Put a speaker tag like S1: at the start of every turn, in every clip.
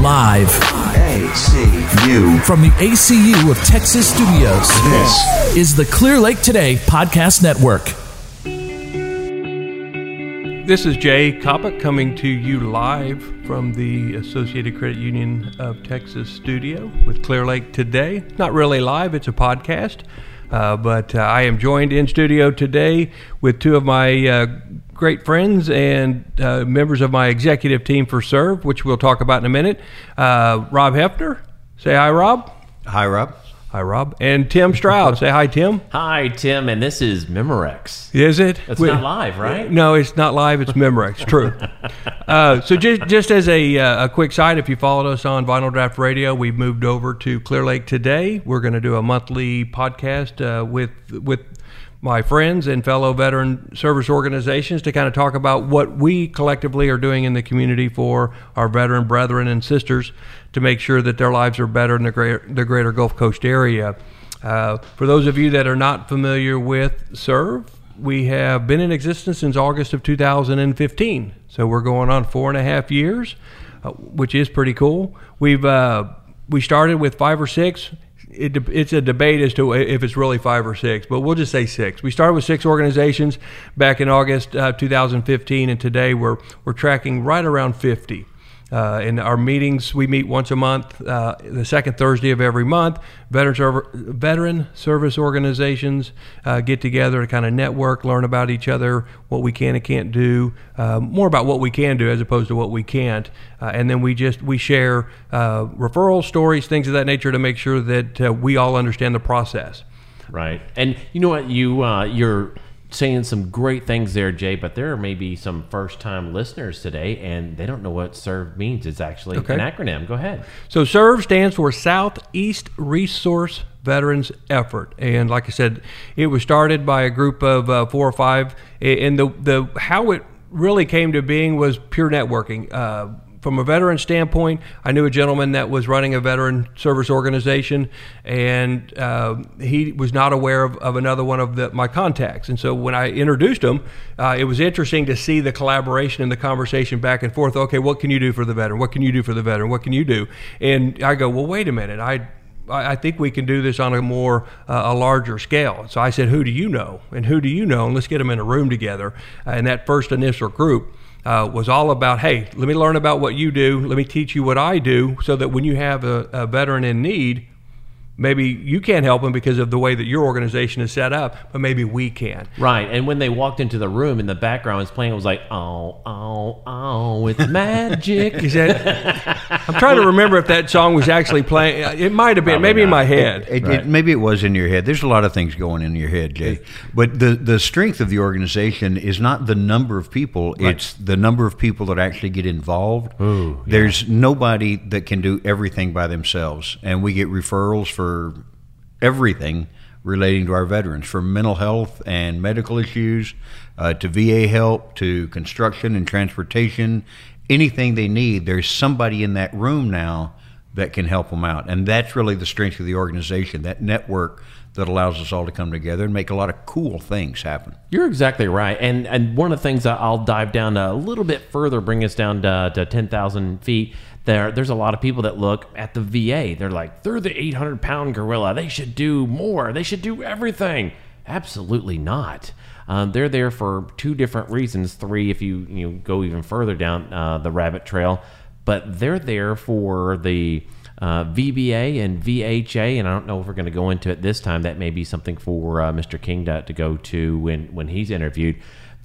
S1: Live
S2: ACU.
S1: from the ACU of Texas Studios
S2: This
S1: is the Clear Lake Today Podcast Network.
S3: This is Jay Coppock coming to you live from the Associated Credit Union of Texas studio with Clear Lake today. Not really live, it's a podcast, uh, but uh, I am joined in studio today with two of my uh, great friends and uh, members of my executive team for Serve, which we'll talk about in a minute. Uh, Rob Hefner, say hi, Rob.
S4: Hi, Rob.
S3: Hi, Rob. And Tim Stroud, say hi, Tim.
S5: Hi, Tim, and this is Memorex.
S3: Is it?
S5: It's
S3: We-
S5: not live, right?
S3: No, it's not live. It's Memorex. True. uh, so just just as a, uh, a quick side, if you followed us on Vinyl Draft Radio, we've moved over to Clear Lake today. We're going to do a monthly podcast uh, with with my friends and fellow veteran service organizations to kind of talk about what we collectively are doing in the community for our veteran brethren and sisters to make sure that their lives are better in the greater, the greater Gulf Coast area. Uh, for those of you that are not familiar with Serve, we have been in existence since August of 2015. So we're going on four and a half years, uh, which is pretty cool. We've uh, we started with five or six. It, it's a debate as to if it's really five or six, but we'll just say six. We started with six organizations back in August uh, 2015, and today we're we're tracking right around 50. Uh, in our meetings, we meet once a month, uh, the second Thursday of every month. Veteran, server, veteran service organizations uh, get together to kind of network, learn about each other, what we can and can't do, uh, more about what we can do as opposed to what we can't, uh, and then we just we share uh, referrals, stories, things of that nature to make sure that we all understand the process.
S5: Right. And you know what? You you're saying some great things there, Jay. But there may be some first-time listeners today, and they don't know what SERVE means. It's actually
S3: Okay.
S5: an acronym. Go ahead.
S3: So SERVE stands for Southeast Resource Veterans Effort, and like I said, it was started by a group of uh, four or five. And the the how it really came to being was pure networking. Uh, from a veteran standpoint, I knew a gentleman that was running a veteran service organization, and uh, he was not aware of, of another one of the, my contacts. And so when I introduced him, uh, it was interesting to see the collaboration and the conversation back and forth. Okay, what can you do for the veteran? What can you do for the veteran? What can you do? And I go, well, wait a minute. I I think we can do this on a more uh, a larger scale. So I said, "Who do you know? And who do you know? And let's get them in a room together." Uh, and that first initial group uh, was all about, "Hey, let me learn about what you do. Let me teach you what I do, so that when you have a, a veteran in need." Maybe you can't help them because of the way that your organization is set up, but maybe we can.
S5: Right. And when they walked into the room, in the background was playing. It was like, oh, oh, oh, it's magic.
S3: Is that? I'm trying to remember if that song was actually playing. Uh, it might have been,
S5: Probably
S3: maybe in my head.
S4: It, it, maybe it was in your head. There's a lot of things going in your head, Jay. But the, the strength of the organization is not the number of people, it's the number of people that actually get involved. Ooh. There's nobody that can do everything by themselves. And we get referrals for everything relating to our veterans from mental health and medical issues uh, to VA help to construction and transportation. Anything they need, there's somebody in that room now that can help them out. And that's really the strength of the organization, that network that allows us all to come together and make a lot of cool things happen.
S5: You're exactly right, and and one of the things I'll dive down a little bit further, bring us down to, to ten thousand feet. There, there's a lot of people that look at the VA. They're like, they're the 800 pound gorilla. They should do more. They should do everything. Absolutely not. Um, they're there for two different reasons. Three, if you you know, go even further down uh, the rabbit trail, but they're there for the uh, VBA and VHA, and I don't know if we're going to go into it this time. That may be something for uh, Mr. King to, to go to when, when he's interviewed.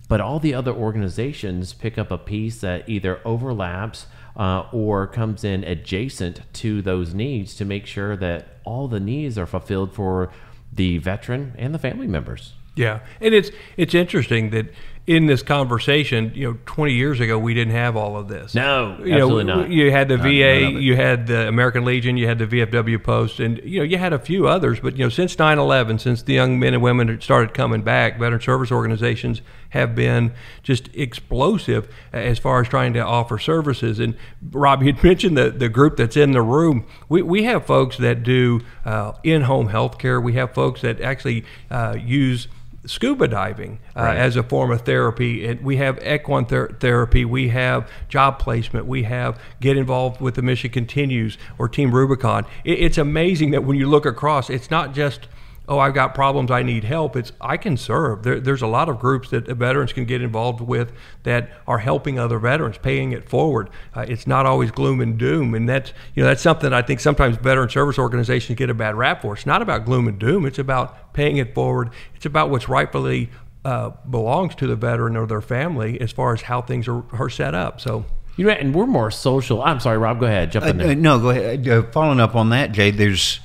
S5: But all the other organizations pick up a piece that either overlaps uh, or comes in adjacent to those needs to make sure that all the needs are fulfilled for the veteran and the family members.
S3: Yeah, and it's it's interesting that in this conversation, you know, 20 years ago we didn't have all of this.
S5: No,
S3: you
S5: absolutely
S3: know,
S5: not.
S3: You had the
S4: none
S3: VA, you had the American Legion, you had the VFW Post, and you know, you had a few others. But you know, since 9/11, since the young men and women started coming back, veteran service organizations have been just explosive as far as trying to offer services. And Rob, you'd mentioned the the group that's in the room. We we have folks that do uh, in-home health care. We have folks that actually uh, use scuba diving uh, as a form of therapy. And we have equine ther- therapy. We have job placement. We have get involved with the Mission Continues or Team Rubicon. It, it's amazing that when you look across, it's not just oh, I've got problems, I need help. It's I can serve. There, there's a lot of groups that veterans can get involved with that are helping other veterans, paying it forward. Uh, it's not always gloom and doom, and that's you know that's something I think sometimes veteran service organizations get a bad rap for. It's not about gloom and doom. It's about paying it forward. It's about what's rightfully uh, belongs to the veteran or their family as far as how things are, are set up. So.
S5: You know, and we're more social. I'm sorry, Rob. Go ahead. Jump in there.
S4: Uh, no, go ahead. Uh, following up on that, Jay, there's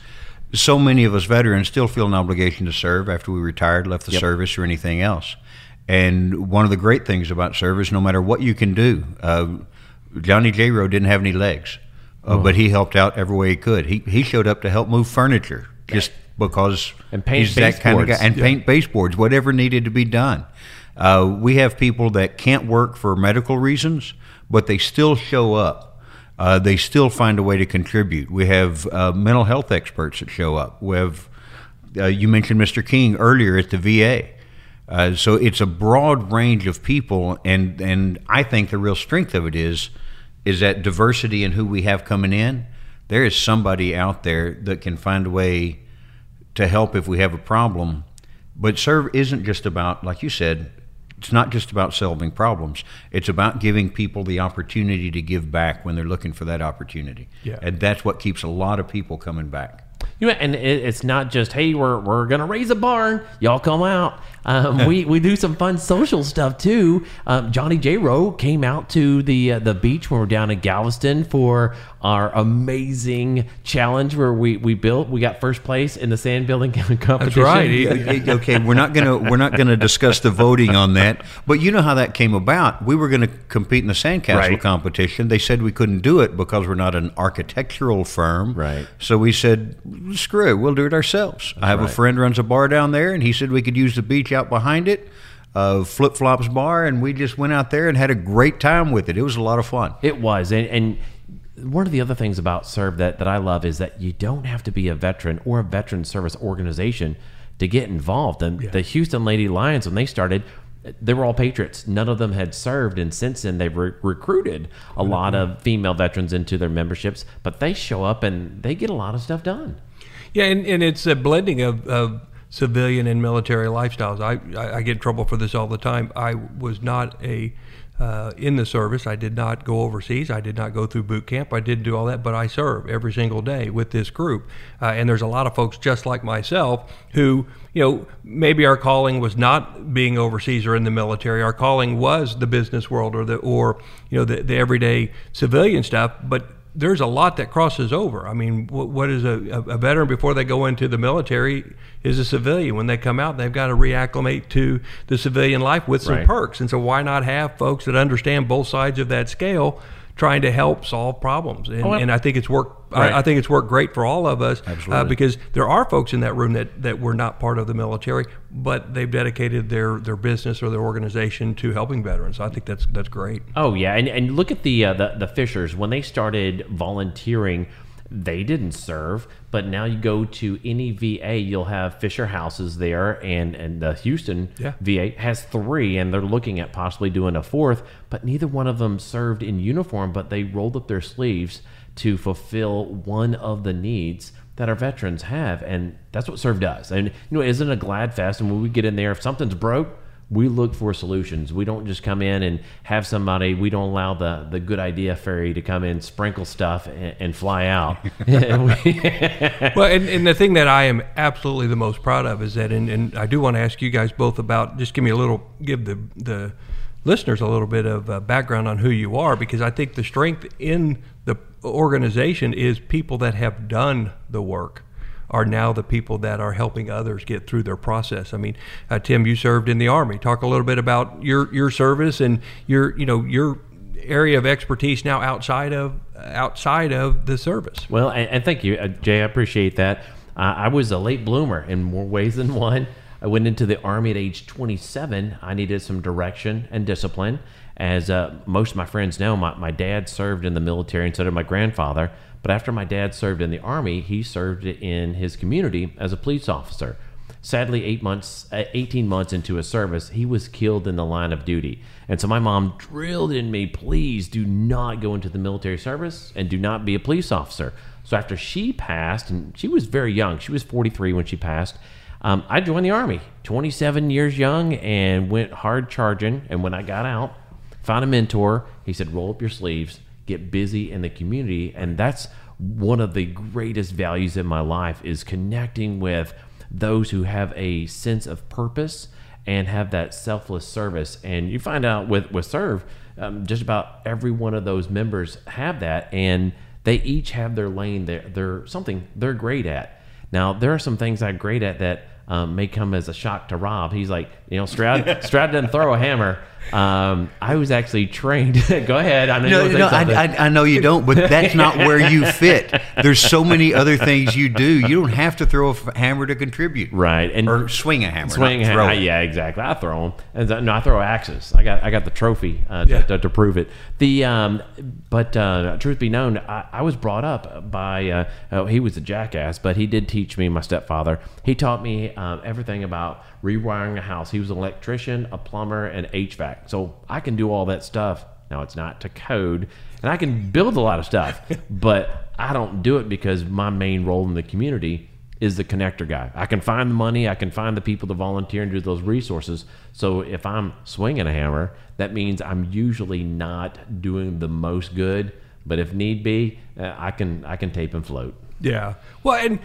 S4: so many of us veterans still feel an obligation to serve after we retired, left the
S5: Yep.
S4: service, or anything else. And one of the great things about service, no matter what you can do, uh, Johnny J. Rowe didn't have any legs, uh, but he helped out every way he could. He he showed up to help move furniture just because
S5: And paint
S4: he's that kind of guy, and paint baseboards, whatever needed to be done. Uh, we have people that can't work for medical reasons, but they still show up. Uh, they still find a way to contribute. We have uh, mental health experts that show up. We have, uh, you mentioned Mr. King earlier at the VA. Uh, so it's a broad range of people, and, and I think the real strength of it is is that diversity in who we have coming in. There is somebody out there that can find a way to help if we have a problem. But serve isn't just about, like you said, it's not just about solving problems. It's about giving people the opportunity to give back when they're looking for that opportunity.
S3: Yeah.
S4: And that's what keeps a lot of people coming back.
S5: You know, and it's not just hey, we're we're gonna raise a barn, y'all come out. Um, we we do some fun social stuff too. Um, Johnny J. Rowe came out to the uh, the beach when we're down in Galveston for our amazing challenge where we we built. We got first place in the sand building competition.
S3: That's right.
S4: Okay, we're not gonna we're not gonna discuss the voting on that. But you know how that came about. We were gonna compete in the sandcastle
S5: Right.
S4: competition. They said we couldn't do it because we're not an architectural firm.
S5: Right.
S4: So we said, screw it, we'll do it ourselves. I have a friend runs a bar down there, and he said we could use the beach out behind it. Uh, Flip Flops Bar, and we just went out there and had a great time with it. It was a lot of fun.
S5: It was, and, and one of the other things about Serve that, that I love is that you don't have to be a veteran or a veteran service organization to get involved. And the Houston Lady Lions, when they started, they were all patriots. None of them had served, and since then they've re- recruited a lot of female veterans into their memberships. But they show up and they get a lot of stuff done.
S3: Yeah, and, and it's a blending of, of civilian and military lifestyles. I, I, I get in trouble for this all the time. I was not a uh, in the service. I did not go overseas. I did not go through boot camp. I didn't do all that, but I serve every single day with this group. Uh, and there's a lot of folks just like myself who, you know, maybe our calling was not being overseas or in the military. Our calling was the business world or the or you know the, the everyday civilian stuff, but there's a lot that crosses over. I mean, what, what is a, a veteran before they go into the military is a civilian. When they come out, they've got to reacclimate to the civilian life with some
S5: Right.
S3: perks. And so, why not have folks that understand both sides of that scale, trying to help solve problems? And,
S5: Oh, I-
S3: and I think it's worked.
S5: Right.
S3: I, I think it's worked great for all of us uh, because there are folks in that room that, that were not part of the military, but they've dedicated their, their business or their organization to helping veterans. I think that's that's great.
S5: Oh yeah, and, and look at the, uh, the the Fishers when they started volunteering. They didn't serve, but now you go to any VA, you'll have Fisher houses there, and and the Houston
S3: Yeah.
S5: VA has three, and they're looking at possibly doing a fourth. But neither one of them served in uniform, but they rolled up their sleeves to fulfill one of the needs that our veterans have, and that's what Serve does. And you know, isn't a glad fest? And when we get in there, if something's broke, we look for solutions. We don't just come in and have somebody. We don't allow the the good idea fairy to come in, sprinkle stuff, and, and fly out.
S3: well, and, and the thing that I am absolutely the most proud of is that, and, and I do want to ask you guys both about just give me a little, give the the listeners a little bit of uh, background on who you are, because I think the strength in the organization is people that have done the work are now the people that are helping others get through their process. I mean, uh, Tim, you served in the army. Talk a little bit about your your service and your you know your area of expertise now outside of outside of the service.
S5: Well, and, and thank you, uh, Jay. I appreciate that. Uh, I was a late bloomer in more ways than one. I went into the army at age 27. I needed some direction and discipline. As uh, most of my friends know, my, my dad served in the military, so did my grandfather. But after my dad served in the army, he served in his community as a police officer. Sadly, eight months, uh, 18 months into his service, he was killed in the line of duty. And so my mom drilled in me, please do not go into the military service and do not be a police officer. So after she passed, and she was very young, she was 43 when she passed, um, I joined the Army, 27 years young, and went hard charging. And when I got out, found a mentor. He said, roll up your sleeves, get busy in the community. And that's one of the greatest values in my life is connecting with those who have a sense of purpose and have that selfless service. And you find out with, with Serve, um, just about every one of those members have that. And they each have their lane. They're, they're something they're great at. Now, there are some things I'm great at that um, may come as a shock to Rob. He's like, you know, Stroud, Stroud doesn't throw a hammer. Um, I was actually trained. Go ahead. I know you
S4: No, no. I, I, I know you don't, but that's not where you fit. There's so many other things you do. You don't have to throw a hammer to contribute,
S5: right. And
S4: Or swing a hammer,
S5: swing.
S4: not throw
S5: ha-
S4: it.
S5: yeah, exactly. I throw them. And no, I throw axes. I got I got the trophy uh, to,
S3: Yeah.
S5: to, to prove it. The um, but uh, truth be known, I, I was brought up by uh, oh, he was a jackass, but he did teach me. My stepfather. He taught me um, everything about rewiring a house. He was an electrician, a plumber, and HVAC. So I can do all that stuff. Now it's not to code, and I can build a lot of stuff, but I don't do it because my main role in the community is the connector guy. I can find the money, I can find the people to volunteer and do those resources. So if I'm swinging a hammer, that means I'm usually not doing the most good. But if need be, uh, I can I can tape and float.
S3: Yeah. Well, and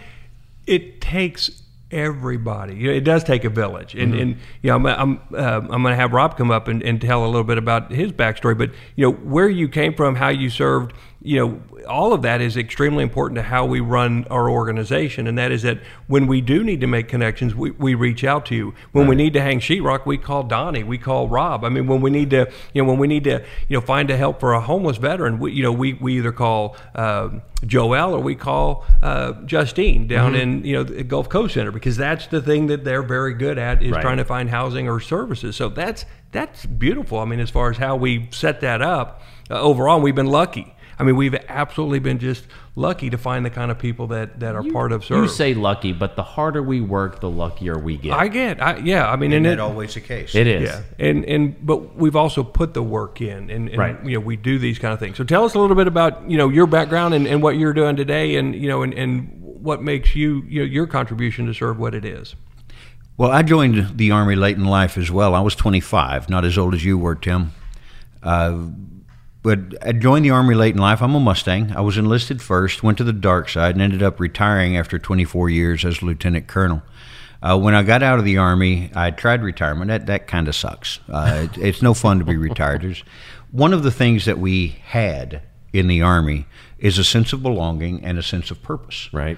S3: it takes everybody. You know, It does take a village, and and you know, I'm I'm, uh, I'm going to have Rob come up and, and tell a little bit about his backstory. But you know, where you came from, how you served, you know, all of that is extremely important to how we run our organization. And that is that when we do need to make connections, we, we reach out to you. When we need to hang sheetrock, we call Donnie, we call Rob. I mean, when we need to, you know, when we need to, you know, find a help for a homeless veteran, we, you know, we, we either call um Joel or we call uh, Justine down in, you know, the Gulf Coast Center because that's the thing that they're very good at is
S5: Right.
S3: trying to find housing or services. So that's that's beautiful. I mean, as far as how we set that up uh, overall, we've been lucky. I mean, we've absolutely been just lucky to find the kind of people that, that are part of Serve.
S5: You say lucky, but the harder we work, the luckier we get.
S3: I get, I, yeah. I mean,
S4: Isn't
S3: and it,
S4: always the case?
S5: it is.
S3: yeah, and and but we've also put the work in, and, and
S5: Right.
S3: you know we do these kind of things. So tell us a little bit about you know your background and, and what you're doing today, and you know and, and what makes you you know your contribution to serve what it is.
S4: Well, I joined the Army late in life as well. I was 25, not as old as you were, Tim. Uh, but I joined the Army late in life. I'm a Mustang. I was enlisted first, went to the dark side, and ended up retiring after 24 years as lieutenant colonel. Uh, when I got out of the Army, I tried retirement. That, that kind of sucks. Uh, it, it's no fun to be retired. There's, one of the things that we had in the Army is a sense of belonging and a sense of purpose
S5: Right.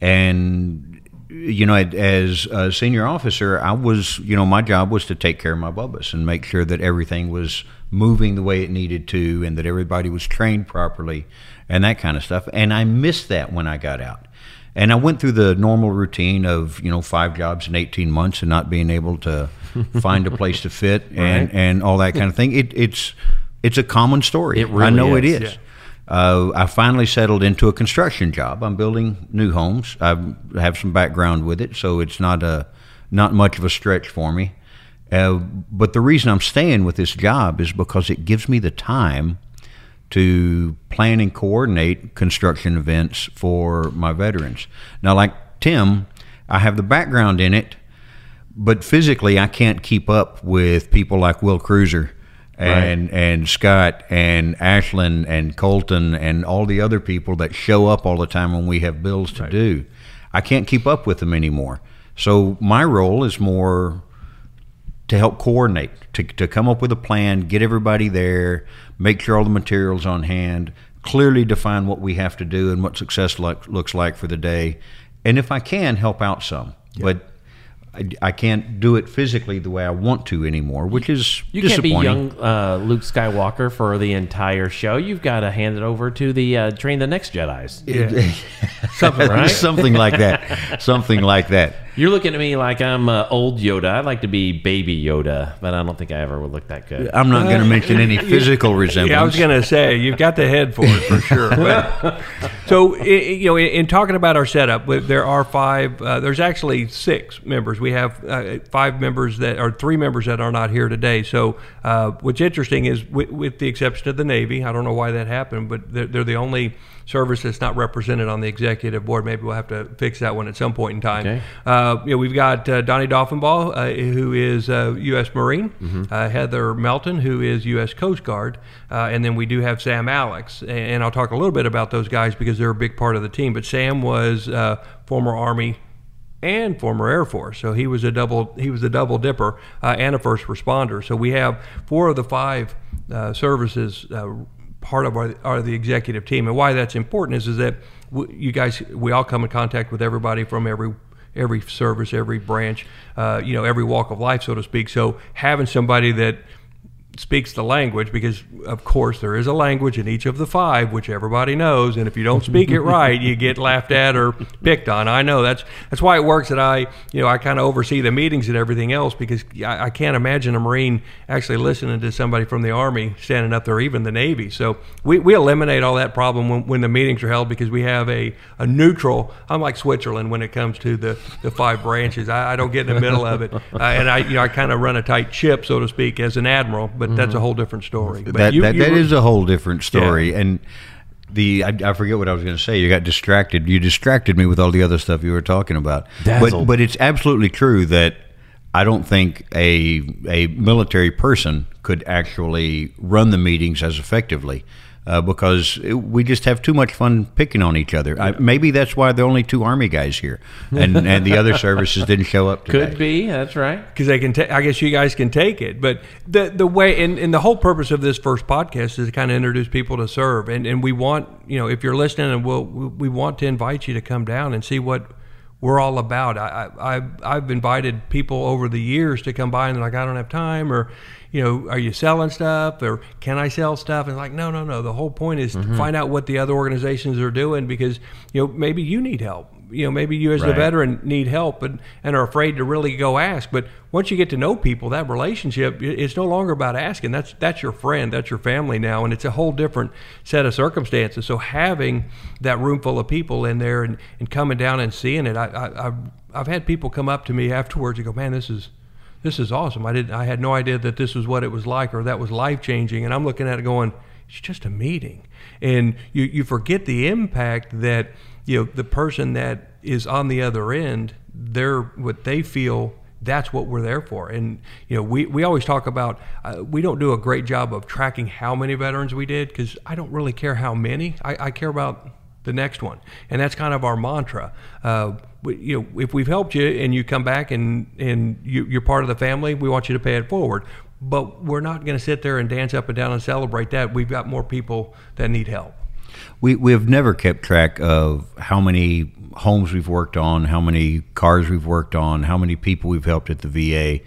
S4: and you know as a senior officer i was you know my job was to take care of my bubbas and make sure that everything was moving the way it needed to and that everybody was trained properly and that kind of stuff. And i missed that when i got out. And i went through the normal routine of you know five jobs in 18 months and not being able to find a place to fit and and all that kind of thing. It, it's it's a common story.
S5: It really
S4: i know it
S5: is,
S4: is.
S3: Yeah.
S4: Uh, I finally settled into a construction job. I'm building new homes. I have some background with it, so it's not a not much of a stretch for me. Uh, but the reason I'm staying with this job is because it gives me the time to plan and coordinate construction events for my veterans. Now, like Tim, I have the background in it, but physically I can't keep up with people like Will Cruiser and and Scott and Ashland and Colton and all the other people that show up all the time when we have bills to do. I can't keep up with them anymore. So my role is more to help coordinate, to, to come up with a plan, get everybody there, make sure all the materials on hand, clearly define what we have to do and what success look, looks like for the day, and if I can, help out some. But I, I can't do it physically the way I want to anymore, which is
S5: You can't be
S4: disappointing.
S5: young uh, Luke Skywalker for the entire show. You've got to hand it over to the uh, train the next Jedi's.
S3: Yeah. Something
S5: right?
S4: something like that. Something like that.
S5: You're looking at me like I'm uh, old Yoda. I'd like to be baby Yoda, but I don't think I ever would look that good.
S4: I'm not going to mention any physical resemblance.
S3: Yeah, I was going to say you've got the head for it for sure. But, so, i- i- you know, in, in talking about our setup, there are five. Uh, there's actually six members. We have uh, five members that are three members that are not here today. So, uh, what's interesting is, with, with the exception of the Navy, I don't know why that happened, but they're, they're the only service that's not represented on the executive board. Maybe we'll have to fix that one at some point in time.
S5: Okay.
S3: Uh, you know, we've got uh, Donnie Dolphinball, uh, who is uh, U.S. Marine, uh, Heather Melton, who is U.S. Coast Guard, uh, and then we do have Sam Alex. And, and I'll talk a little bit about those guys because they're a big part of the team. But Sam was uh, former Army and former Air Force, so he was a double he was a double dipper uh, and a first responder. So we have four of the five uh, services. Uh, part of our, our the executive team and why that's important is is that w- you guys we all come in contact with everybody from every every service, every branch, uh, you know, every walk of life, so to speak. So having somebody that speaks the language, because of course there is a language in each of the five, which everybody knows, and if you don't speak it right, you get laughed at or picked on. I know that's that's why it works that I, you know, I kind of oversee the meetings and everything else because I, I can't imagine a Marine actually listening to somebody from the Army standing up there, even the Navy. So we, we eliminate all that problem when, when the meetings are held because we have a, a neutral. I'm like Switzerland when it comes to the, the five branches. I, I don't get in the middle of it, uh, and I you know I kind of run a tight ship, so to speak, as an admiral. But that's a mm-hmm. whole different story. But
S4: that
S3: you-
S4: that,
S3: you
S4: that
S3: were-
S4: is a whole different story. And the I, I forget what I was going to say. You got distracted. You distracted me with all the other stuff you were talking about. But but it's absolutely true that I don't think a a military person could actually run the meetings as effectively. Uh, because it- we just have too much fun picking on each other. I, maybe that's why there are only two Army guys here, and and the other services didn't show up today.
S5: Could be. That's right.
S3: because they can. Ta- I guess you guys can take it, but the the way and, and the whole purpose of this first podcast is to kind of introduce people to serve, and and we want you know if you're listening, and we'll we want to invite you to come down and see what we're all about. I, I I've, I've invited people over the years to come by and they're like, I don't have time, or you know, are you selling stuff, or can I sell stuff? And like, no, no, no. The whole point is to mm-hmm. find out what the other organizations are doing because you know maybe you need help. You know, maybe you as a veteran need help and, and are afraid to really go ask. But once you get to know people, that relationship it's no longer about asking. That's that's your friend, that's your family now, and it's a whole different set of circumstances. So having that room full of people in there and, and coming down and seeing it, I, I I've I've had people come up to me afterwards and go, man, this is this is awesome. I didn't I had no idea that this was what it was like or that was life changing. And I'm looking at it going, it's just a meeting. And you, you forget the impact that, you know, the person that is on the other end, they're what they feel that's what we're there for. And you know, we, we always talk about uh, we don't do a great job of tracking how many veterans we did because I don't really care how many. I, I care about the next one, and that's kind of our mantra. Uh, you know, if we've helped you and you come back and and you, you're part of the family, we want you to pay it forward. But we're not going to sit there and dance up and down and celebrate that. We've got more people that need help.
S4: We we have never kept track of how many homes we've worked on, how many cars we've worked on, how many people we've helped at the VA,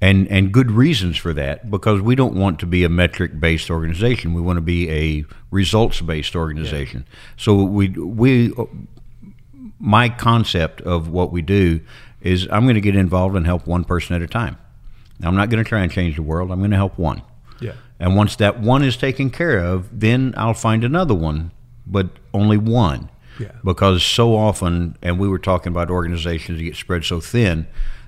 S4: and and good reasons for that because we don't want to be a metric based organization. We want to be a results based organization. So we we my concept of what we do is I'm going to get involved and help one person at a time. I'm not going to try and change the world. I'm going to help one.
S3: Yeah.
S4: And once that one is taken care of, then I'll find another one, but only one.
S3: Yeah.
S4: Because so often, and we were talking about organizations that get spread so thin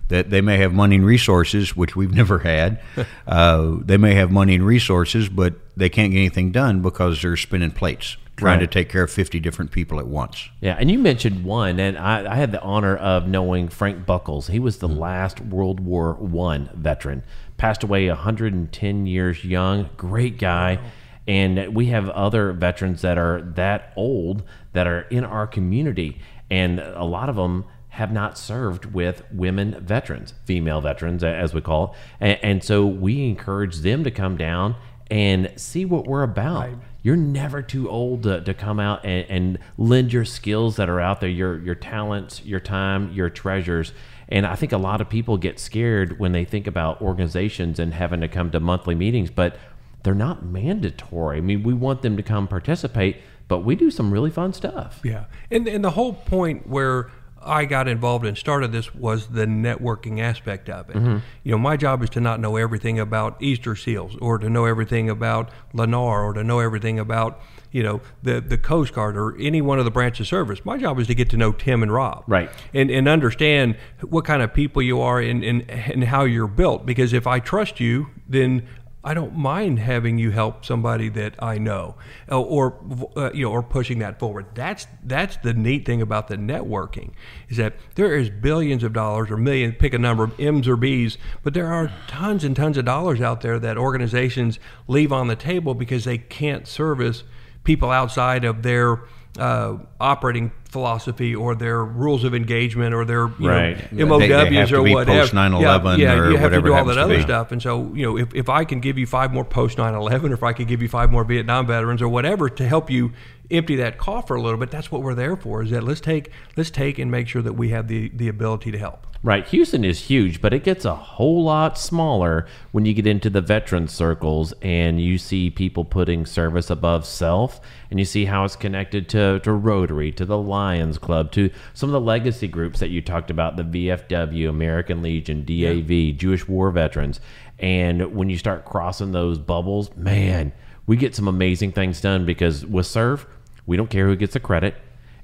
S4: that they may have money and resources, which we've never had. uh, they may have money and resources, but they can't get anything done because they're spinning plates, trying to take care of 50 different people at once.
S5: Yeah, and you mentioned one, and I, I had the honor of knowing Frank Buckles. He was the mm-hmm. last World War One veteran, passed away 110 years young. Great guy, and we have other veterans that are that old that are in our community, and a lot of them have not served with women veterans, female veterans, as we call it, and, and so we encourage them to come down and see what we're about you're never too old to, to come out and, and lend your skills that are out there, your your talents, your time, your treasures. And I think a lot of people get scared when they think about organizations and having to come to monthly meetings, but they're not mandatory. I mean, we want them to come participate, but we do some really fun stuff.
S3: Yeah, and and the whole point where I got involved and started this was the networking aspect of it. Mm-hmm. You know, my job is to not know everything about Easter seals or to know everything about Lennar or to know everything about, you know, the, the Coast Guard or any one of the branches of service. My job is to get to know Tim and Rob.
S5: Right.
S3: And, and understand what kind of people you are and, and, and how you're built. Because if I trust you, then I don't mind having you help somebody that I know, or uh, you know, or pushing that forward. That's that's the neat thing about the networking is that there is billions of dollars or millions, pick a number, of M's or B's, but there are tons and tons of dollars out there that organizations leave on the table because they can't service people outside of their uh, operating philosophy or their rules of engagement or their you
S5: Right.
S3: know,
S4: They- they
S3: MOWs
S4: have to
S3: or whatever.
S4: post 9/11
S3: yeah, yeah,
S4: or
S3: you have to do all that other
S4: be.
S3: stuff. And so, you know, if, if I can give you five more post 9 11 or if I can give you five more Vietnam veterans or whatever to help you empty that coffer a little bit, that's what we're there for is that let's take let's take and make sure that we have the, the ability to help.
S5: Right. Houston is huge, but it gets a whole lot smaller when you get into the veteran circles and you see people putting service above self and you see how it's connected to, to Rotary, to the Lions Club, to some of the legacy groups that you talked about the VFW, American Legion, DAV, Jewish War Veterans. And when you start crossing those bubbles, man, we get some amazing things done because with Serve, we don't care who gets the credit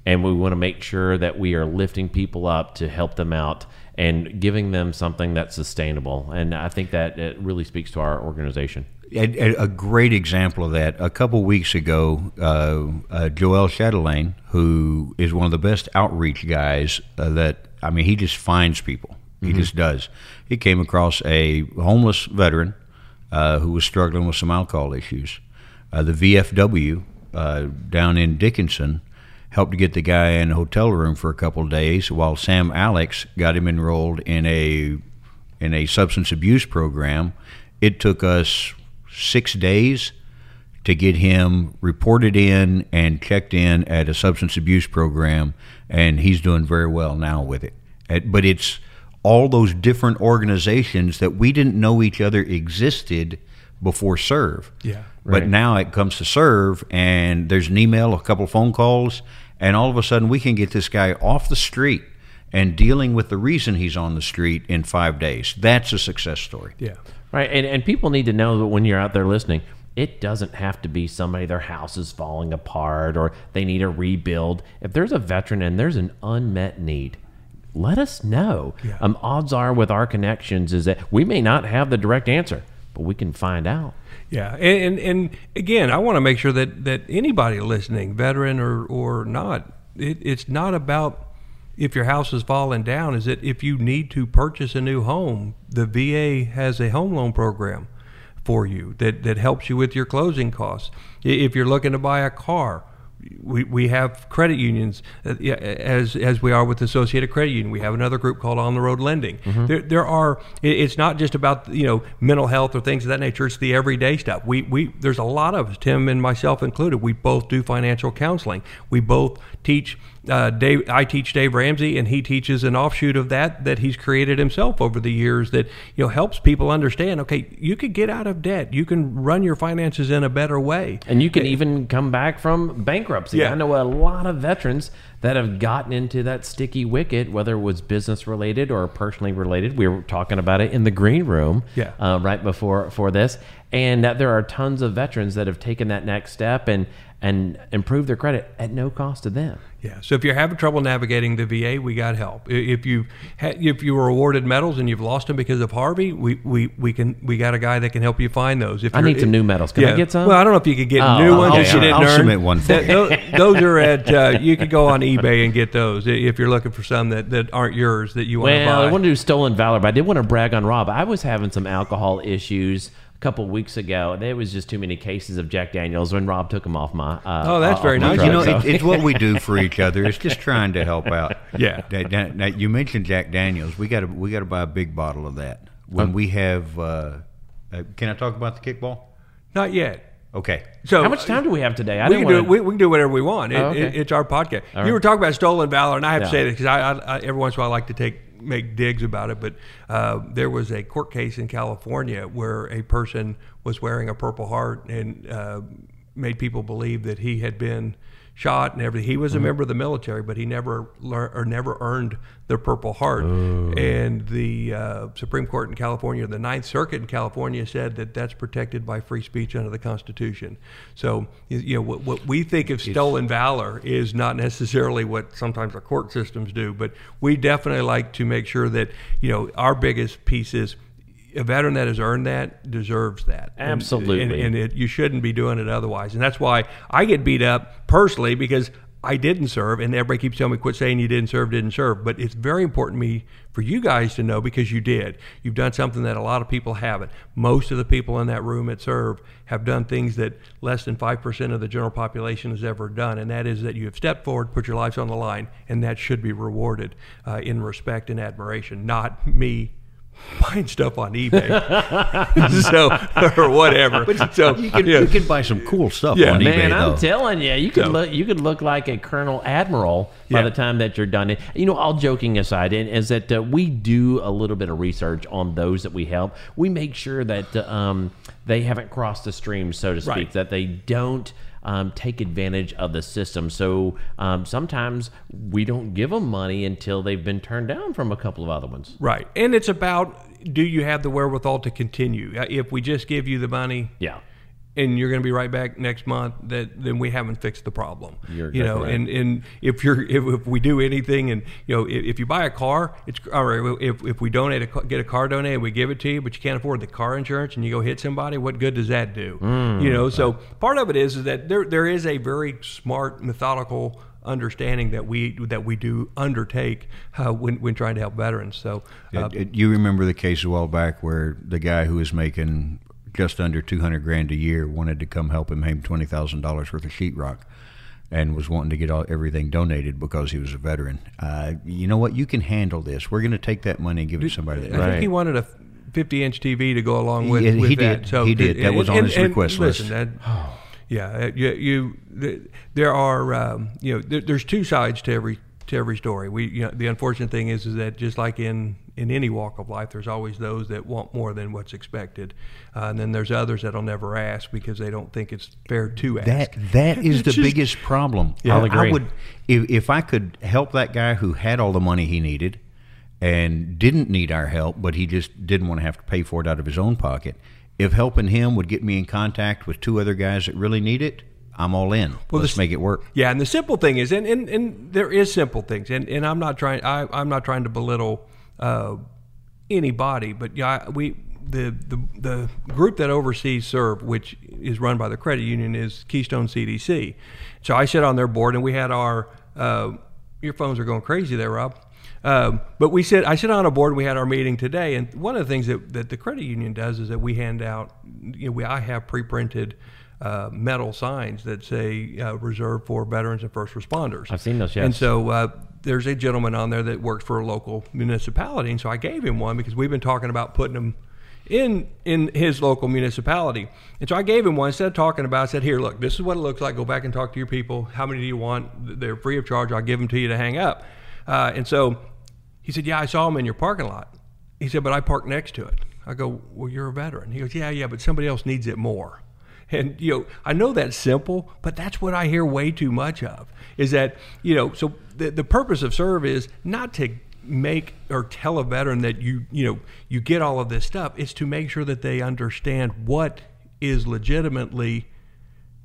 S5: and we want to make sure that we are lifting people up to help them out and giving them something that's sustainable. And I think that it really speaks to our organization.
S4: A, a- great example of that. A couple weeks ago, uh, uh, Joel Chatelaine, who is one of the best outreach guys uh, that, I mean, he just finds people. He just does. He came across a homeless veteran uh, who was struggling with some alcohol issues. Uh, the VFW uh, down in Dickinson helped get the guy in a hotel room for a couple of days while Sam Alex got him enrolled in a in a substance abuse program. It took us six days to get him reported in and checked in at a substance abuse program, and he's doing very well now with it. But it's all those different organizations that we didn't know each other existed before Serve.
S3: Yeah.
S4: But now it comes to Serve, and there's an email, a couple of phone calls, and all of a sudden we can get this guy off the street and dealing with the reason he's on the street in five days. That's a success story.
S3: Yeah.
S5: Right. And, and people need to know that when you're out there listening, it doesn't have to be somebody, their house is falling apart or they need a rebuild. If there's a veteran and there's an unmet need, let us know.
S3: Yeah.
S5: Um, odds are with our connections is that we may not have the direct answer, but we can find out.
S3: Yeah, and, and and again, I want to make sure that that anybody listening, veteran or or not, it, it's not about if your house is falling down. Is that if you need to purchase a new home, the VA has a home loan program for you that that helps you with your closing costs. If you're looking to buy a car. We, we have credit unions uh, as as we are with Associated Credit Union. We have another group called On the Road Lending. There, there are. It's not just about you know mental health or things of that nature. It's the everyday stuff. We we there's a lot of us, Tim and myself included. We both do financial counseling. We both teach. Uh, Dave, I teach Dave Ramsey, and he teaches an offshoot of that that he's created himself over the years. That you know helps people understand. Okay, you could get out of debt. You can run your finances in a better way.
S5: And you can even come back from bankruptcy.
S3: Yeah.
S5: I know a lot of veterans that have gotten into that sticky wicket, whether it was business related or personally related. We were talking about it in the green room
S3: Yeah.
S5: uh, right before for this. And that there are tons of veterans that have taken that next step and, and improve their credit at no cost to them.
S3: Yeah. So if you're having trouble navigating the VA, we got help. If you ha- if you were awarded medals and you've lost them because of Harvey, we, we, we can we got a guy that can help you find those. If
S5: I
S3: you're-
S5: need some new medals. Can I get some?
S3: Well, I don't know if you could get
S5: Oh,
S3: new ones
S5: okay,
S3: you
S5: I'll-
S3: didn't
S4: I'll
S3: earn.
S4: submit one for
S3: Th-
S4: you.
S3: those are at uh, you could go on eBay and get those if you're looking for some that, that aren't yours that you want to
S5: Well,
S3: buy.
S5: I want to do stolen valor, but I did want to brag on Rob. I was having some alcohol issues a couple weeks ago. There was just too many cases of Jack Daniels when Rob took them off my. Uh,
S3: Oh, that's very nice.
S5: truck,
S4: You know,
S5: so-
S4: it, it's what we do for each other. It's just trying to help out.
S3: Yeah.
S4: That- that- that- you mentioned Jack Daniels. We got to we got to buy a big bottle of that when we have. Uh, uh, can I talk about the kickball?
S3: Not yet.
S4: Okay.
S3: So
S5: How much time do we have today? I
S3: we can do
S5: wanna-
S3: We, we can do whatever we want. It,
S5: Oh, okay.
S3: it- it's our podcast. you were talking about stolen valor, and I have
S5: Yeah.
S3: to say this because I, I, I every once in a while I like to take make digs about it. But uh, there was a court case in California where a person was wearing a Purple Heart and uh, made people believe that he had been shot and everything. He was a member of the military, but he never learned or never earned the Purple Heart. And the uh, Supreme Court in California, the Ninth Circuit in California, said that that's protected by free speech under the Constitution. So you- know what, what we think of stolen valor is not necessarily what sometimes our court systems do, but we definitely like to make sure that you know our biggest piece is a veteran that has earned that deserves that. And-
S5: Absolutely.
S3: And, and it, you shouldn't be doing it otherwise. And that's why I get beat up personally because I didn't serve, and everybody keeps telling me quit saying you didn't serve, didn't serve. But it's very important to me for you guys to know because you did. You've done something that a lot of people haven't. Most of the people in that room at Serve have done things that less than five percent of the general population has ever done, and that is that you have stepped forward, put your lives on the line, and that should be rewarded uh, in respect and admiration, not me buying stuff on eBay, so or whatever. so
S4: You can,
S3: yeah.
S4: you can buy some cool stuff
S3: Yeah.
S4: on eBay,
S5: Man. I'm telling you, you could
S3: So-
S5: look you could look like a Colonel Admiral by
S3: Yeah.
S5: the time that you're done. You know, all joking aside, is that uh, we do a little bit of research on those that we help. We make sure that uh, um, they haven't crossed the stream, so to speak,
S3: Right.
S5: that they don't. Um, take advantage of the system. So um, sometimes we don't give them money until they've been turned down from a couple of other ones.
S3: Right. And it's about do you have the wherewithal to continue? Uh, If we just give you the money
S5: Yeah.
S3: And you're going to be right back next month, that then we haven't fixed the problem.
S5: You're
S3: you know,
S5: right.
S3: and, and if you're if, if we do anything and you know if, if you buy a car, it's or if, if we donate a get a car donated, we give it to you, but you can't afford the car insurance and you go hit somebody, what good does that do?
S5: Mm.
S3: you know, so part of it is, is that there there is a very smart methodical understanding that we that we do undertake uh, when when trying to help veterans. So uh,
S4: It- it- you remember the case a while back where the guy who was making just under 200 grand a year wanted to come help him hang $20,000 worth of sheetrock and was wanting to get all, everything donated because he was a veteran. Uh, you know what? You can handle this. We're going to take that money and give it to somebody.
S3: I
S4: That
S3: think he wanted a 50 inch TV to go along with,
S4: Yeah,
S3: with
S4: he
S3: that.
S4: did.
S3: So
S4: He did. That was on his request
S3: listen,
S4: list.
S3: That, yeah, you, you there are um, you know there, there's two sides to every to every story. We you know, the unfortunate thing is is that just like in in any walk of life, there's always those that want more than what's expected, uh, and then there's others that'll never ask because they don't think it's fair to ask.
S4: That that is the
S3: just-
S4: biggest problem.
S5: I'll
S4: I would if, if I could help that guy who had all the money he needed and didn't need our help, but he just didn't want to have to pay for it out of his own pocket. If helping him would get me in contact with two other guys that really need it, I'm all in. Well, Let's
S3: this-
S4: make it work.
S3: Yeah, and the simple thing is, and, and, and there is simple things, and, and I'm not trying, I, I'm not trying to belittle uh, anybody, but yeah, we the, the the group that oversees Serve, which is run by the credit union, is Keystone CDC. So I sit on their board, and we had our uh, your phones are going crazy there, Rob. Um, but we sit, I sit on a board. and We had our meeting today, and one of the things that, that the credit union does is that we hand out. You know, we, I have pre-printed uh, metal signs that say uh, reserved for veterans and first responders.
S5: I've seen those, yes.
S3: And so uh, there's a gentleman on there that works for a local municipality, and so I gave him one because we've been talking about putting them in in his local municipality. And so I gave him one instead of talking about. I said, "Here, look, this is what it looks like. Go back and talk to your people. How many do you want? They're free of charge. I'll give them to you to hang up." Uh, and so he said, "Yeah, I saw them in your parking lot." He said, "But I parked next to it." I go, "Well, you're a veteran." He goes, "Yeah, yeah, but somebody else needs it more." And you know, I know that's simple, but that's what I hear way too much of. Is that you know, so the the purpose of serve is not to make or tell a veteran that you you know you get all of this stuff. It's to make sure that they understand what is legitimately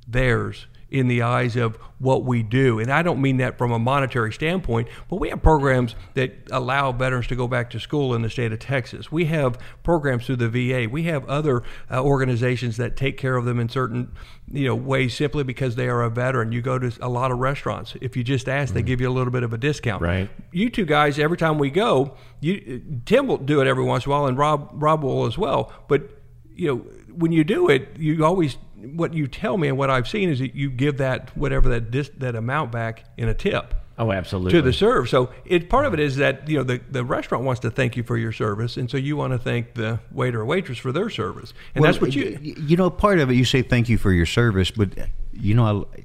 S3: theirs in the eyes of what we do. And I don't mean that from a monetary standpoint, but we have programs that allow veterans to go back to school in the state of Texas. We have programs through the VA. We have other uh, organizations that take care of them in certain you know ways simply because they are a veteran. You go to a lot of restaurants. If you just ask, they give you a little bit of a discount.
S5: Right.
S3: You two guys, every time we go, you Tim will do it every once in a while, and Rob Rob will as well. But you know, when you do it, you always what you tell me and what I've seen is that you give that whatever that dis, that amount back in a tip
S5: Oh, absolutely.
S3: to the serve. So it part of it is that you know the, the restaurant wants to thank you for your service, and so you want to thank the waiter or waitress for their service, and that's what you.
S4: You know, part of it, you say thank you for your service, but you know, I,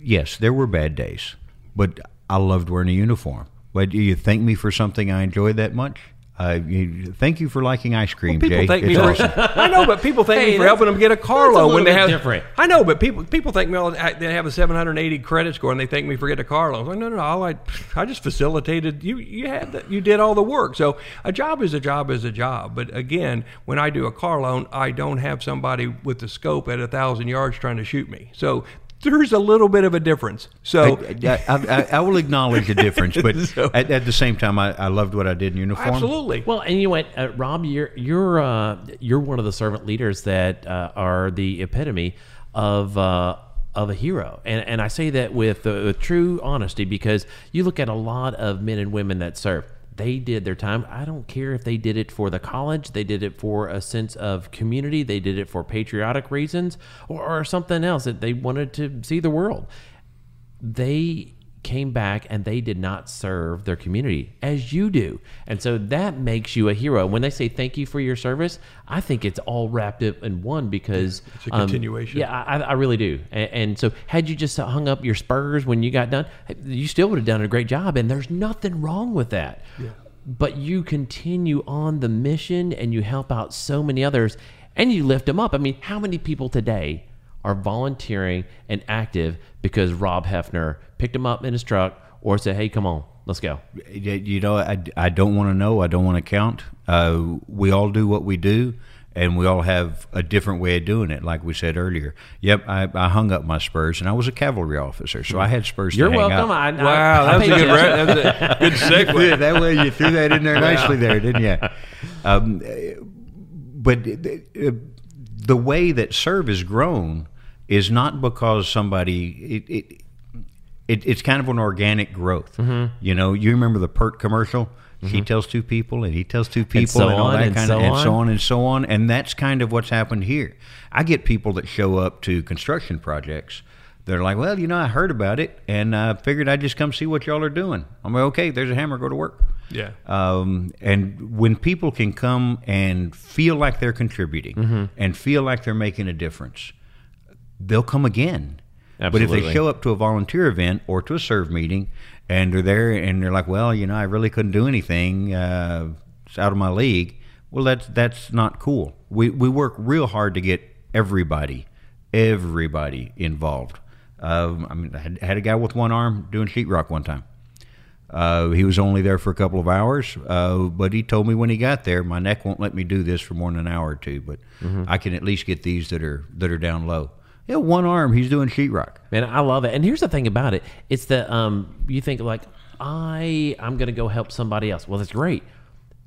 S4: yes, there were bad days, but I loved wearing a uniform. But do you thank me for something I enjoyed that much? Uh, you, thank you for liking ice cream,
S3: People
S4: Jay.
S3: thank me
S4: It's
S3: for.
S4: awesome.
S3: I know, but people thank
S5: Hey,
S3: me for helping them get a car
S5: that's a
S3: loan when they
S5: bit
S3: have.
S5: different.
S3: I know, but people people thank me. All, they have a 780 credit score and they thank me for getting a car loan. I'm like, no, no, no. All I, I just facilitated. You you had the, you did all the work. So a job is a job is a job. But again, when I do a car loan, I don't have somebody with the scope at a thousand yards trying to shoot me. So. There's a little bit of a difference. So
S4: I, I, I, I will acknowledge the difference, but
S3: So-
S4: at, at the same time, I, I loved what I did in uniform.
S3: absolutely.
S5: Well, and you went, uh, Rob, you're you're uh, you're one of the servant leaders that uh, are the epitome of. Uh, of a hero, and and I say that with, uh, with true honesty because you look at a lot of men and women that serve. They did their time. I don't care if they did it for the college, they did it for a sense of community, they did it for patriotic reasons, or, or something else that they wanted to see the world they came back and they did not serve their community as you do. And so that makes you a hero. When they say thank you for your service, I think it's all wrapped up in one because
S3: It's a um, continuation.
S5: yeah, I, I really do. And, and so had you just hung up your spurs when you got done, you still would have done a great job. And there's nothing wrong with that. But you continue on the mission and you help out so many others and you lift them up. I mean, how many people today are volunteering and active because Rob Hefner picked them up in his truck or said, hey, come on, let's go?
S4: You you know, I, I don't want to know. I don't want to count. Uh, we all do what we do, and we all have a different way of doing it. Like we said earlier. Yep, I, I hung up my spurs, and I was a cavalry officer, so I had spurs.
S5: You're
S4: to hang
S5: welcome.
S4: Up.
S5: I,
S3: wow,
S5: I, I
S3: that's a good
S5: you.
S3: re- that's a good segue.
S4: Yeah, that way you threw that in there nicely there, didn't you? Um, but the, the way that serve has grown is not because somebody it, it, it it's kind of an organic growth.
S5: Mm-hmm.
S4: You know, you remember the Pert commercial? He tells two people, and he tells two people,
S5: so
S4: and all
S5: on,
S4: that
S5: and
S4: kind
S5: so
S4: of, and so
S5: on.
S4: on and so on. And that's kind of what's happened here. I get people that show up to construction projects. They're like, well, you know, I heard about it, and I figured I'd just come see what y'all are doing. I'm like, okay, there's a hammer, go to work.
S3: Yeah.
S4: Um, and when people can come and feel like they're contributing
S5: Mm-hmm.
S4: and feel like they're making a difference, they'll come again. Absolutely. But if they show up to a volunteer event or to a serve meeting and they're there and they're like, well, you know, I really couldn't do anything, uh, it's out of my league. Well, that's that's not cool. We we work real hard to get everybody, everybody involved. Um, I mean, I had, had a guy with one arm doing sheetrock one time. Uh, he was only there for a couple of hours, uh, but he told me when he got there, my neck won't let me do this for more than an hour or two, but I can at least get these that are that are down low. Yeah, one arm, he's doing sheetrock.
S5: Man, I love it. And here's the thing about it: it's that um, you think like I I'm gonna go help somebody else. Well, that's great.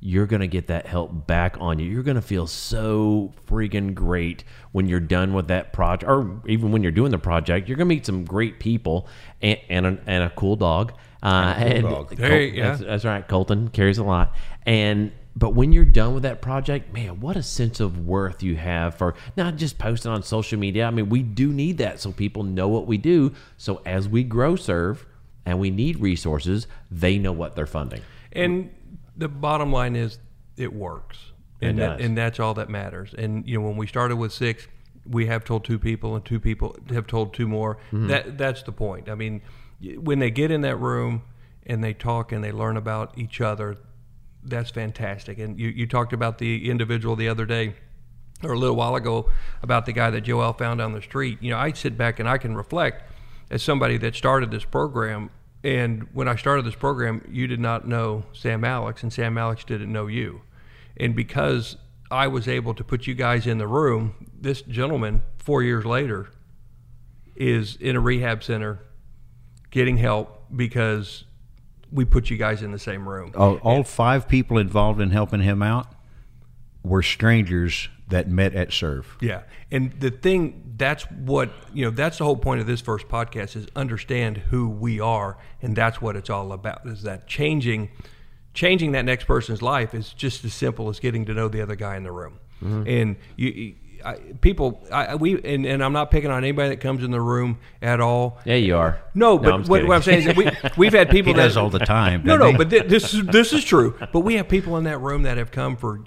S5: You're gonna get that help back on you. You're gonna feel so freaking great when you're done with that project, or even when you're doing the project. You're gonna meet some great people and and a, and a cool dog. Uh, and
S4: dog.
S5: Col-
S3: Hey, yeah.
S5: that's, that's right. Colton carries a lot, and but when you're done with that project, man, what a sense of worth you have for not just posting on social media. I mean, we do need that so people know what we do. So as we grow serve and we need resources, they know what they're funding.
S3: And the bottom line is, it works, and
S5: It
S3: that, and that's all that matters. And you know, when we started with six, we have told two people, and two people have told two more.
S5: Mm-hmm.
S3: That that's the point. I mean, when they get in that room and they talk and they learn about each other, that's fantastic. And you, you talked about the individual the other day or a little while ago about the guy that Joel found on the street. You know, I sit back and I can reflect as somebody that started this program. And when I started this program, you did not know Sam Alex, and Sam Alex didn't know you. And because I was able to put you guys in the room, this gentleman, four years later, is in a rehab center getting help because we put you guys in the same room.
S4: All, all five people involved in helping him out were strangers that met at serve.
S3: Yeah. And the thing that's what, you know, that's the whole point of this first podcast is understand who we are and that's what it's all about is that changing changing that next person's life is just as simple as getting to know the other guy in the room. Mm-hmm. And you, you I, people, I, we, and, and I'm not picking on anybody that comes in the room at all.
S5: Yeah, you are.
S3: No,
S5: I'm
S3: but what, what I'm saying is that we we've had people
S4: He
S3: that
S4: does all the time.
S3: No, no,
S4: he?
S3: but th- this is this is true. But we have people in that room that have come for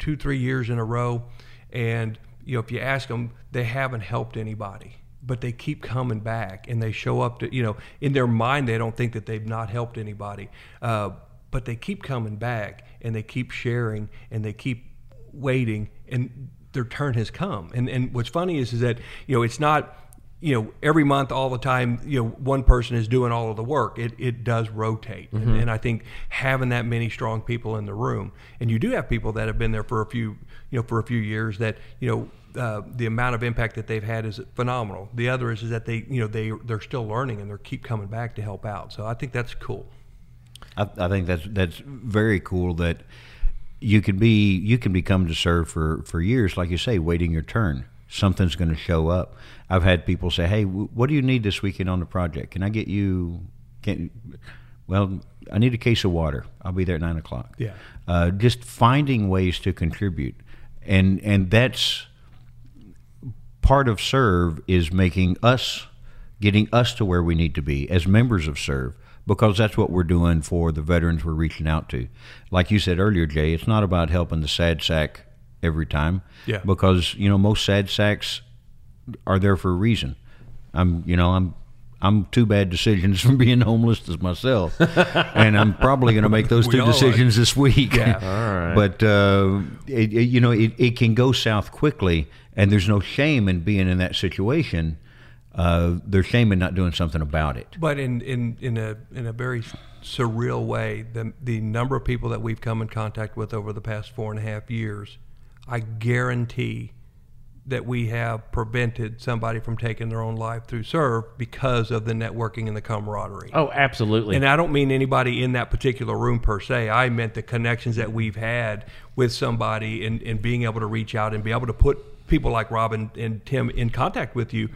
S3: two, three years in a row, and you know, if you ask them, they haven't helped anybody, but they keep coming back, and they show up to you know, in their mind, they don't think that they've not helped anybody. Uh, but they keep coming back and they keep sharing and they keep waiting and their turn has come. And and what's funny is is that you know it's not you know every month all the time you know one person is doing all of the work. It, it does rotate. And, and i think having that many strong people in the room and you do have people that have been there for a few you know for a few years that you know uh, the amount of impact that they've had is phenomenal. The other is, is that they you know they they're still learning and they keep coming back to help out. So i think that's cool.
S4: I, I think that's that's very cool that you can be you can become to serve for for years, like you say, waiting your turn. Something's going to show up. I've had people say, "Hey, w- what do you need this weekend on the project? Can I get you? Can well, I need a case of water. I'll be there at nine o'clock."
S3: Yeah.
S4: uh, just finding ways to contribute, and and that's part of serve is making us getting us to where we need to be as members of serve because that's what we're doing for the veterans we're reaching out to like you said earlier jay it's not about helping the sad sack every time
S3: Yeah.
S4: because you know most sad sacks are there for a reason i'm you know i'm I'm two bad decisions from being homeless as myself, and I'm probably going to make those
S3: We
S4: two
S3: all are.
S4: decisions this week.
S3: Yeah.
S5: All right.
S4: But uh, it, it- you know, it, it can go south quickly, and there's no shame in being in that situation. Uh, there's shame in not doing something about it.
S3: But in, in, in a in a very surreal way, the the number of people that we've come in contact with over the past four and a half years, I guarantee that we have prevented somebody from taking their own life through serve because of the networking and the camaraderie.
S5: Oh, absolutely.
S3: And I don't mean anybody in that particular room per se. I meant the connections that we've had with somebody and, and being able to reach out and be able to put people like Rob and, and Tim in contact with you.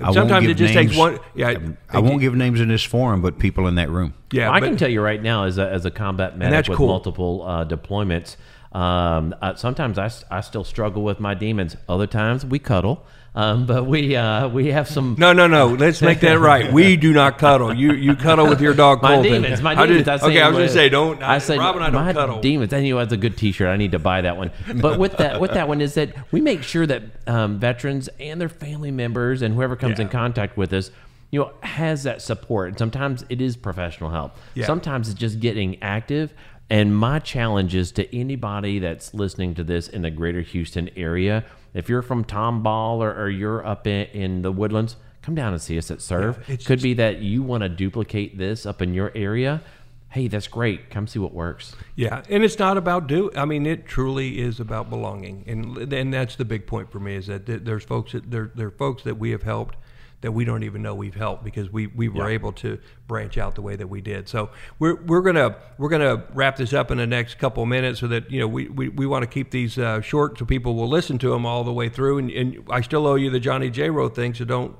S4: I
S3: Sometimes it just
S4: names.
S3: takes one. Yeah,
S4: I won't give names in this forum, but people in that room.
S3: Yeah,
S5: I
S3: but-
S5: can tell you right now, as a, as a combat medic
S3: that's
S5: with
S3: cool.
S5: multiple uh, deployments, um, uh, sometimes I, I still struggle with my demons. Other times we cuddle, um, but we uh, we have some.
S3: No, no, no. Let's make that right. We do not cuddle. You you cuddle with your dog.
S5: My
S3: Colton.
S5: demons, my
S3: I
S5: demons.
S3: just-
S5: I
S3: okay, I was going to say don't.
S5: I said
S3: Rob and I don't
S5: my
S3: cuddle.
S5: demons. I knew that's a good T-shirt. I need to buy that one. But with that, with that one is that we make sure that um, veterans and their family members and whoever comes in contact with us, you know, has that support. And sometimes it is professional help.
S3: Yeah.
S5: Sometimes it's just getting active. And my challenge is to anybody that's listening to this in the greater Houston area, if you're from Tomball or, or you're up in, in the woodlands, come down and see us at Serve.
S3: Yeah,
S5: Could be that you want to duplicate this up in your area. Hey, that's great. Come see what works.
S3: Yeah, and it's not about do. I mean, it truly is about belonging, and and that's the big point for me is that there's folks that there there are folks that we have helped that we don't even know we've helped because we, we were able to branch out the way that we did. So we're we're gonna we're gonna wrap this up in the next couple of minutes so that you know we, we, we want to keep these uh, short so people will listen to them all the way through. And, and I still owe you the Johnny J. Rowe thing, so don't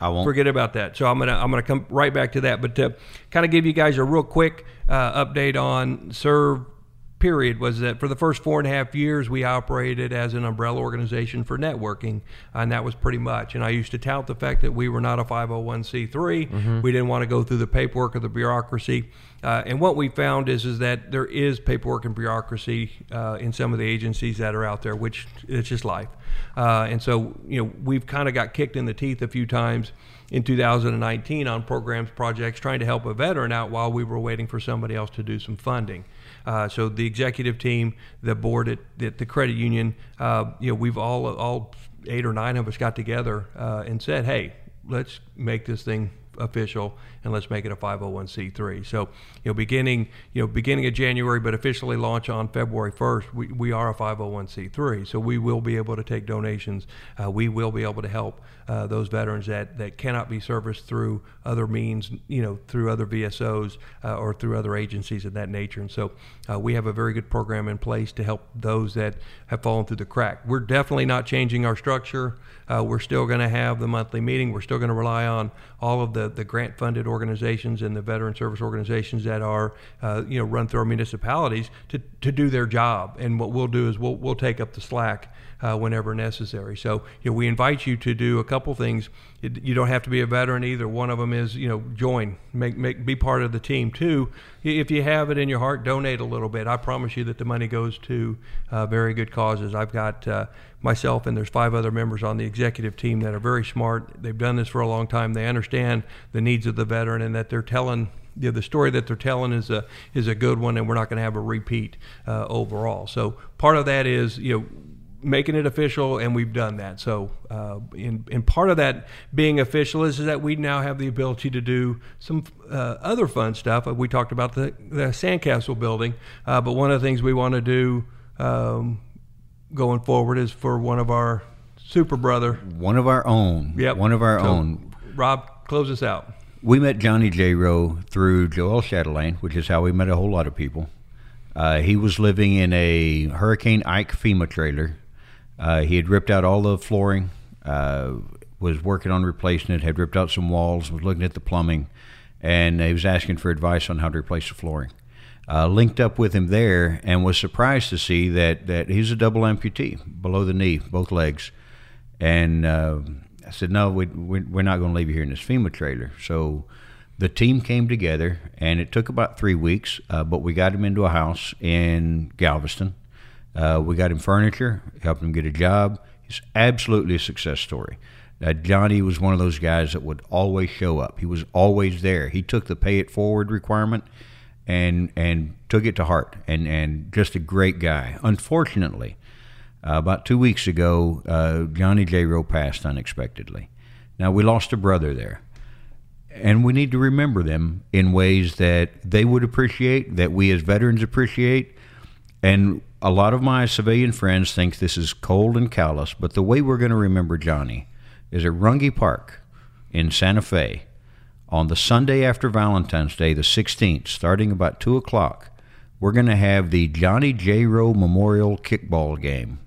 S4: I won't.
S3: forget about that. So I'm gonna I'm gonna come right back to that, but to kind of give you guys a real quick uh, update on serve. Period was that for the first four and a half years we operated as an umbrella organization for networking, and that was pretty much. And I used to tout the fact that we were not a 501c3. We didn't want to go through the paperwork or the bureaucracy. Uh, and what we found is is that there is paperwork and bureaucracy uh, in some of the agencies that are out there, which it's just life. Uh, and so you know we've kind of got kicked in the teeth a few times in 2019 on programs, projects, trying to help a veteran out while we were waiting for somebody else to do some funding. Uh, so the executive team, the board at, at the credit union, uh, you know, we've all all eight or nine of us got together uh, and said, hey, let's make this thing official and let's make it a 501c3 so you know beginning you know beginning of january but officially launch on february 1st we, we are a 501c3 so we will be able to take donations. Uh, we will be able to help uh, those veterans that that cannot be serviced through other means you know through other vsos uh, or through other agencies of that nature. And so uh, we have a very good program in place to help those that have fallen through the crack. We're definitely not changing our structure. Uh, we're still going to have the monthly meeting. We're still going to rely on all of the, the grant funded organizations and the veteran service organizations that are, uh, you know, run through our municipalities to, to do their job. And what we'll do is we'll, we'll take up the slack uh, whenever necessary. So, you know, we invite you to do a couple things. It, you don't have to be a veteran either. One of them is, you know, join, make, make, be part of the team. Two, if you have it in your heart, donate a little bit. I promise you that the money goes to uh, very good causes. I've got uh, myself and there's five other members on the executive team that are very smart. They've done this for a long time. They understand the needs of the veteran and that they're telling you the story that they're telling is a is a good one, and we're not going to have a repeat uh, overall. So part of that is you know making it official, and we've done that. So, uh, in, in part of that being official is, is that we now have the ability to do some uh, other fun stuff. We talked about the, the sandcastle building, uh, but one of the things we want to do um, going forward is for one of our super brother.
S4: One of our own.
S3: Yep.
S4: One of our
S3: So,
S4: own.
S3: Rob, close us out.
S4: We met Johnny J. Rowe through Joel Chatelaine, which is how we met a whole lot of people. Uh, he was living in a Hurricane Ike FEMA trailer. Uh, he had ripped out all the flooring, uh, was working on replacing it, had ripped out some walls, was looking at the plumbing, and he was asking for advice on how to replace the flooring. Uh, linked up with him there and was surprised to see that, that he's a double amputee below the knee, both legs. And uh, I said, no, we, we, we're not going to leave you here in this FEMA trailer. So the team came together, and it took about three weeks, uh, but we got him into a house in Galveston. Uh, we got him furniture, helped him get a job. He's absolutely a success story. Uh, Johnny was one of those guys that would always show up. He was always there. He took the pay it forward requirement and and took it to heart. And and just a great guy. Unfortunately, uh, about two weeks ago, uh, Johnny J. Rowe passed unexpectedly. Now, we lost a brother there. And we need to remember them in ways that they would appreciate, that we as veterans appreciate. And a lot of my civilian friends think this is cold and callous, but the way we're going to remember Johnny is at Runge Park in Santa Fe on the Sunday after Valentine's Day, the 16th, starting about 2 o'clock. We're going to have the Johnny J. Rowe Memorial Kickball Game.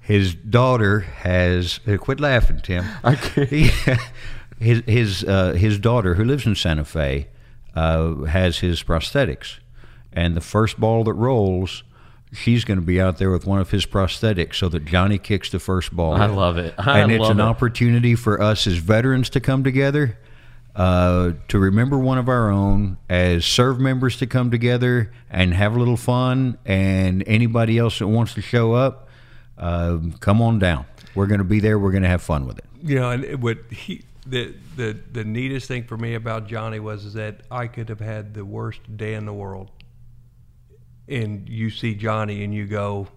S4: His daughter has. uh, Quit laughing, Tim. I can't. his his uh, his daughter, who lives in Santa Fe, uh, has his prosthetics, and the first ball that rolls, she's going to be out there with one of his prosthetics, so that Johnny kicks the first ball.
S5: I love it. I
S4: and it's an
S5: it.
S4: opportunity for us as veterans to come together. Uh, to remember one of our own, as serve members to come together and have a little fun, and anybody else that wants to show up, uh, come on down. We're going to be there. We're going to have fun with it.
S3: You know, and what he the the the neatest thing for me about Johnny was is that I could have had the worst day in the world, and you see Johnny and you go,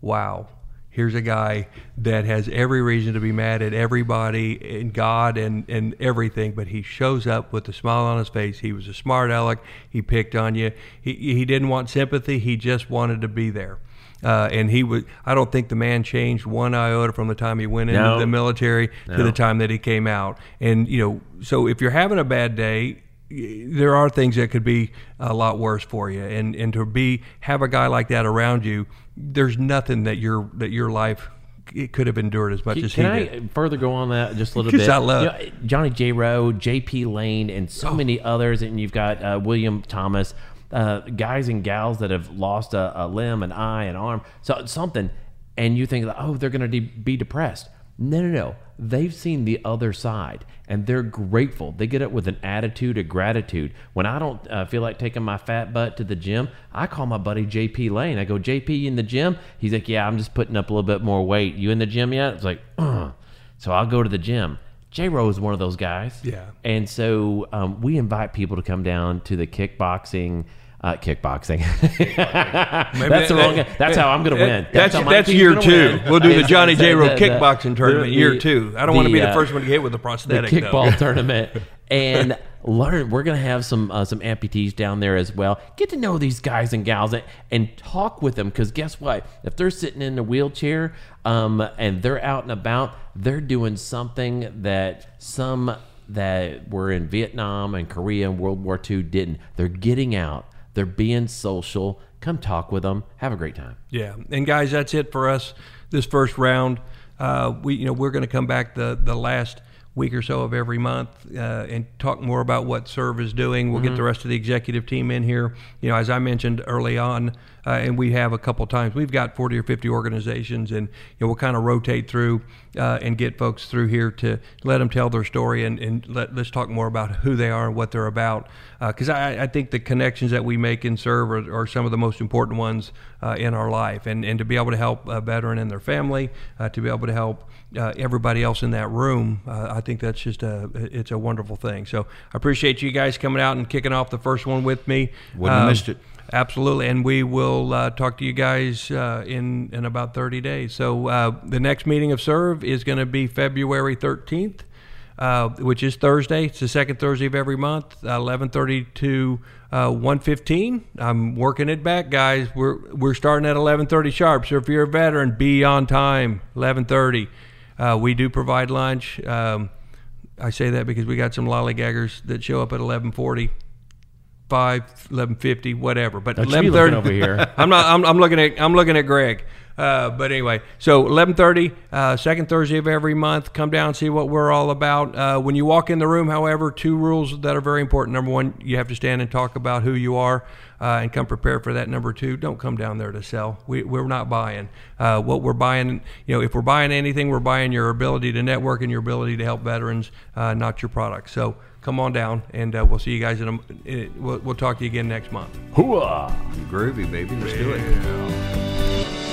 S3: "Wow." Here's a guy that has every reason to be mad at everybody and God and, and everything, but he shows up with a smile on his face. He was a smart aleck. He picked on you. He, he didn't want sympathy. He just wanted to be there. Uh, and he was, I don't think the man changed one iota from the time he went into
S5: No.
S3: the military to the time that he came out. And, you know, so if you're having a bad day, there are things that could be a lot worse for you. And, and to be, have a guy like that around you, there's nothing that your, that your life it could have endured as much
S5: Can,
S3: as he
S5: can I
S3: did.
S5: further go on that just a little bit?
S3: I love-
S5: You know, Johnny J. Rowe, J.P. Lane, and so many others, and you've got uh, William Thomas, uh, guys and gals that have lost a, a limb, an eye, an arm, so something, and you think, oh, they're going to de- be depressed. No, no, no. They've seen the other side, and they're grateful. They get up with an attitude of gratitude. When I don't uh, feel like taking my fat butt to the gym, I call my buddy JP Lane. I go, JP, you in the gym? He's like, Yeah, I'm just putting up a little bit more weight. You in the gym yet? It's like, Ugh. so I'll go to the gym. J Rowe is one of those guys.
S3: Yeah.
S5: And so um, we invite people to come down to the kickboxing. Uh, kickboxing. that's the wrong.
S3: that-
S5: that's how I'm going to win.
S3: That's
S5: my
S3: that's year two.
S5: win.
S3: We'll do the Johnny J. Rowe
S5: the- the-
S3: kickboxing tournament
S5: the-
S3: year two. I don't want to be the
S5: uh,
S3: first one to get hit with a
S5: the
S3: prosthetic.
S5: kickball
S3: though.
S5: tournament and learn. We're gonna have some uh, some amputees down there as well. Get to know these guys and gals and, and talk with them because guess what? If they're sitting in a wheelchair um, and they're out and about, they're doing something that some that were in Vietnam and Korea and World War II didn't. They're getting out. They're being social. Come talk with them. Have a great time.
S3: Yeah, and guys, that's it for us this first round. Uh, we, you know, we're going to come back the the last week or so of every month uh, and talk more about what Serve is doing. We'll get the rest of the executive team in here. You know, as I mentioned early on, uh, and we have a couple times. We've got 40 or 50 organizations, and you know, we'll kind of rotate through uh, and get folks through here to let them tell their story and, and let, let's talk more about who they are and what they're about. Because I, I think the connections that we make in Serve are, are some of the most important ones uh, in our life, and and to be able to help a veteran and their family, uh, to be able to help uh, everybody else in that room, uh, I think that's just a it's a wonderful thing. So I appreciate you guys coming out and kicking off the first one with me.
S4: Wouldn't have missed it.
S3: Absolutely, and we will uh, talk to you guys uh, in in about thirty days. So uh, the next meeting of Serve is going to be February thirteenth, uh, which is Thursday. It's the second Thursday of every month, eleven thirty to uh, one fifteen. I'm working it back, guys. We're we're starting at eleven thirty sharp. So if you're a veteran, be on time. Eleven thirty. Uh, we do provide lunch. Um, I say that because we got some lollygaggers that show up at eleven forty five, eleven fifty, whatever. But eleven thirty
S5: over here.
S3: I'm not. I'm, I'm looking at. I'm looking at Greg. Uh, but anyway, so eleven thirty, uh, second Thursday of every month. Come down, see what we're all about. Uh, when you walk in the room, however, two rules that are very important. Number one, you have to stand and talk about who you are, uh, and come prepared for that. Number two, don't come down there to sell. We, we're not buying. Uh, what we're buying, you know, if we're buying anything, we're buying your ability to network and your ability to help veterans, uh, not your product. So come on down, and uh, we'll see you guys in a. in- We'll, we'll talk to you again next month.
S5: Hooah!
S4: Groovy, baby. Let's do it.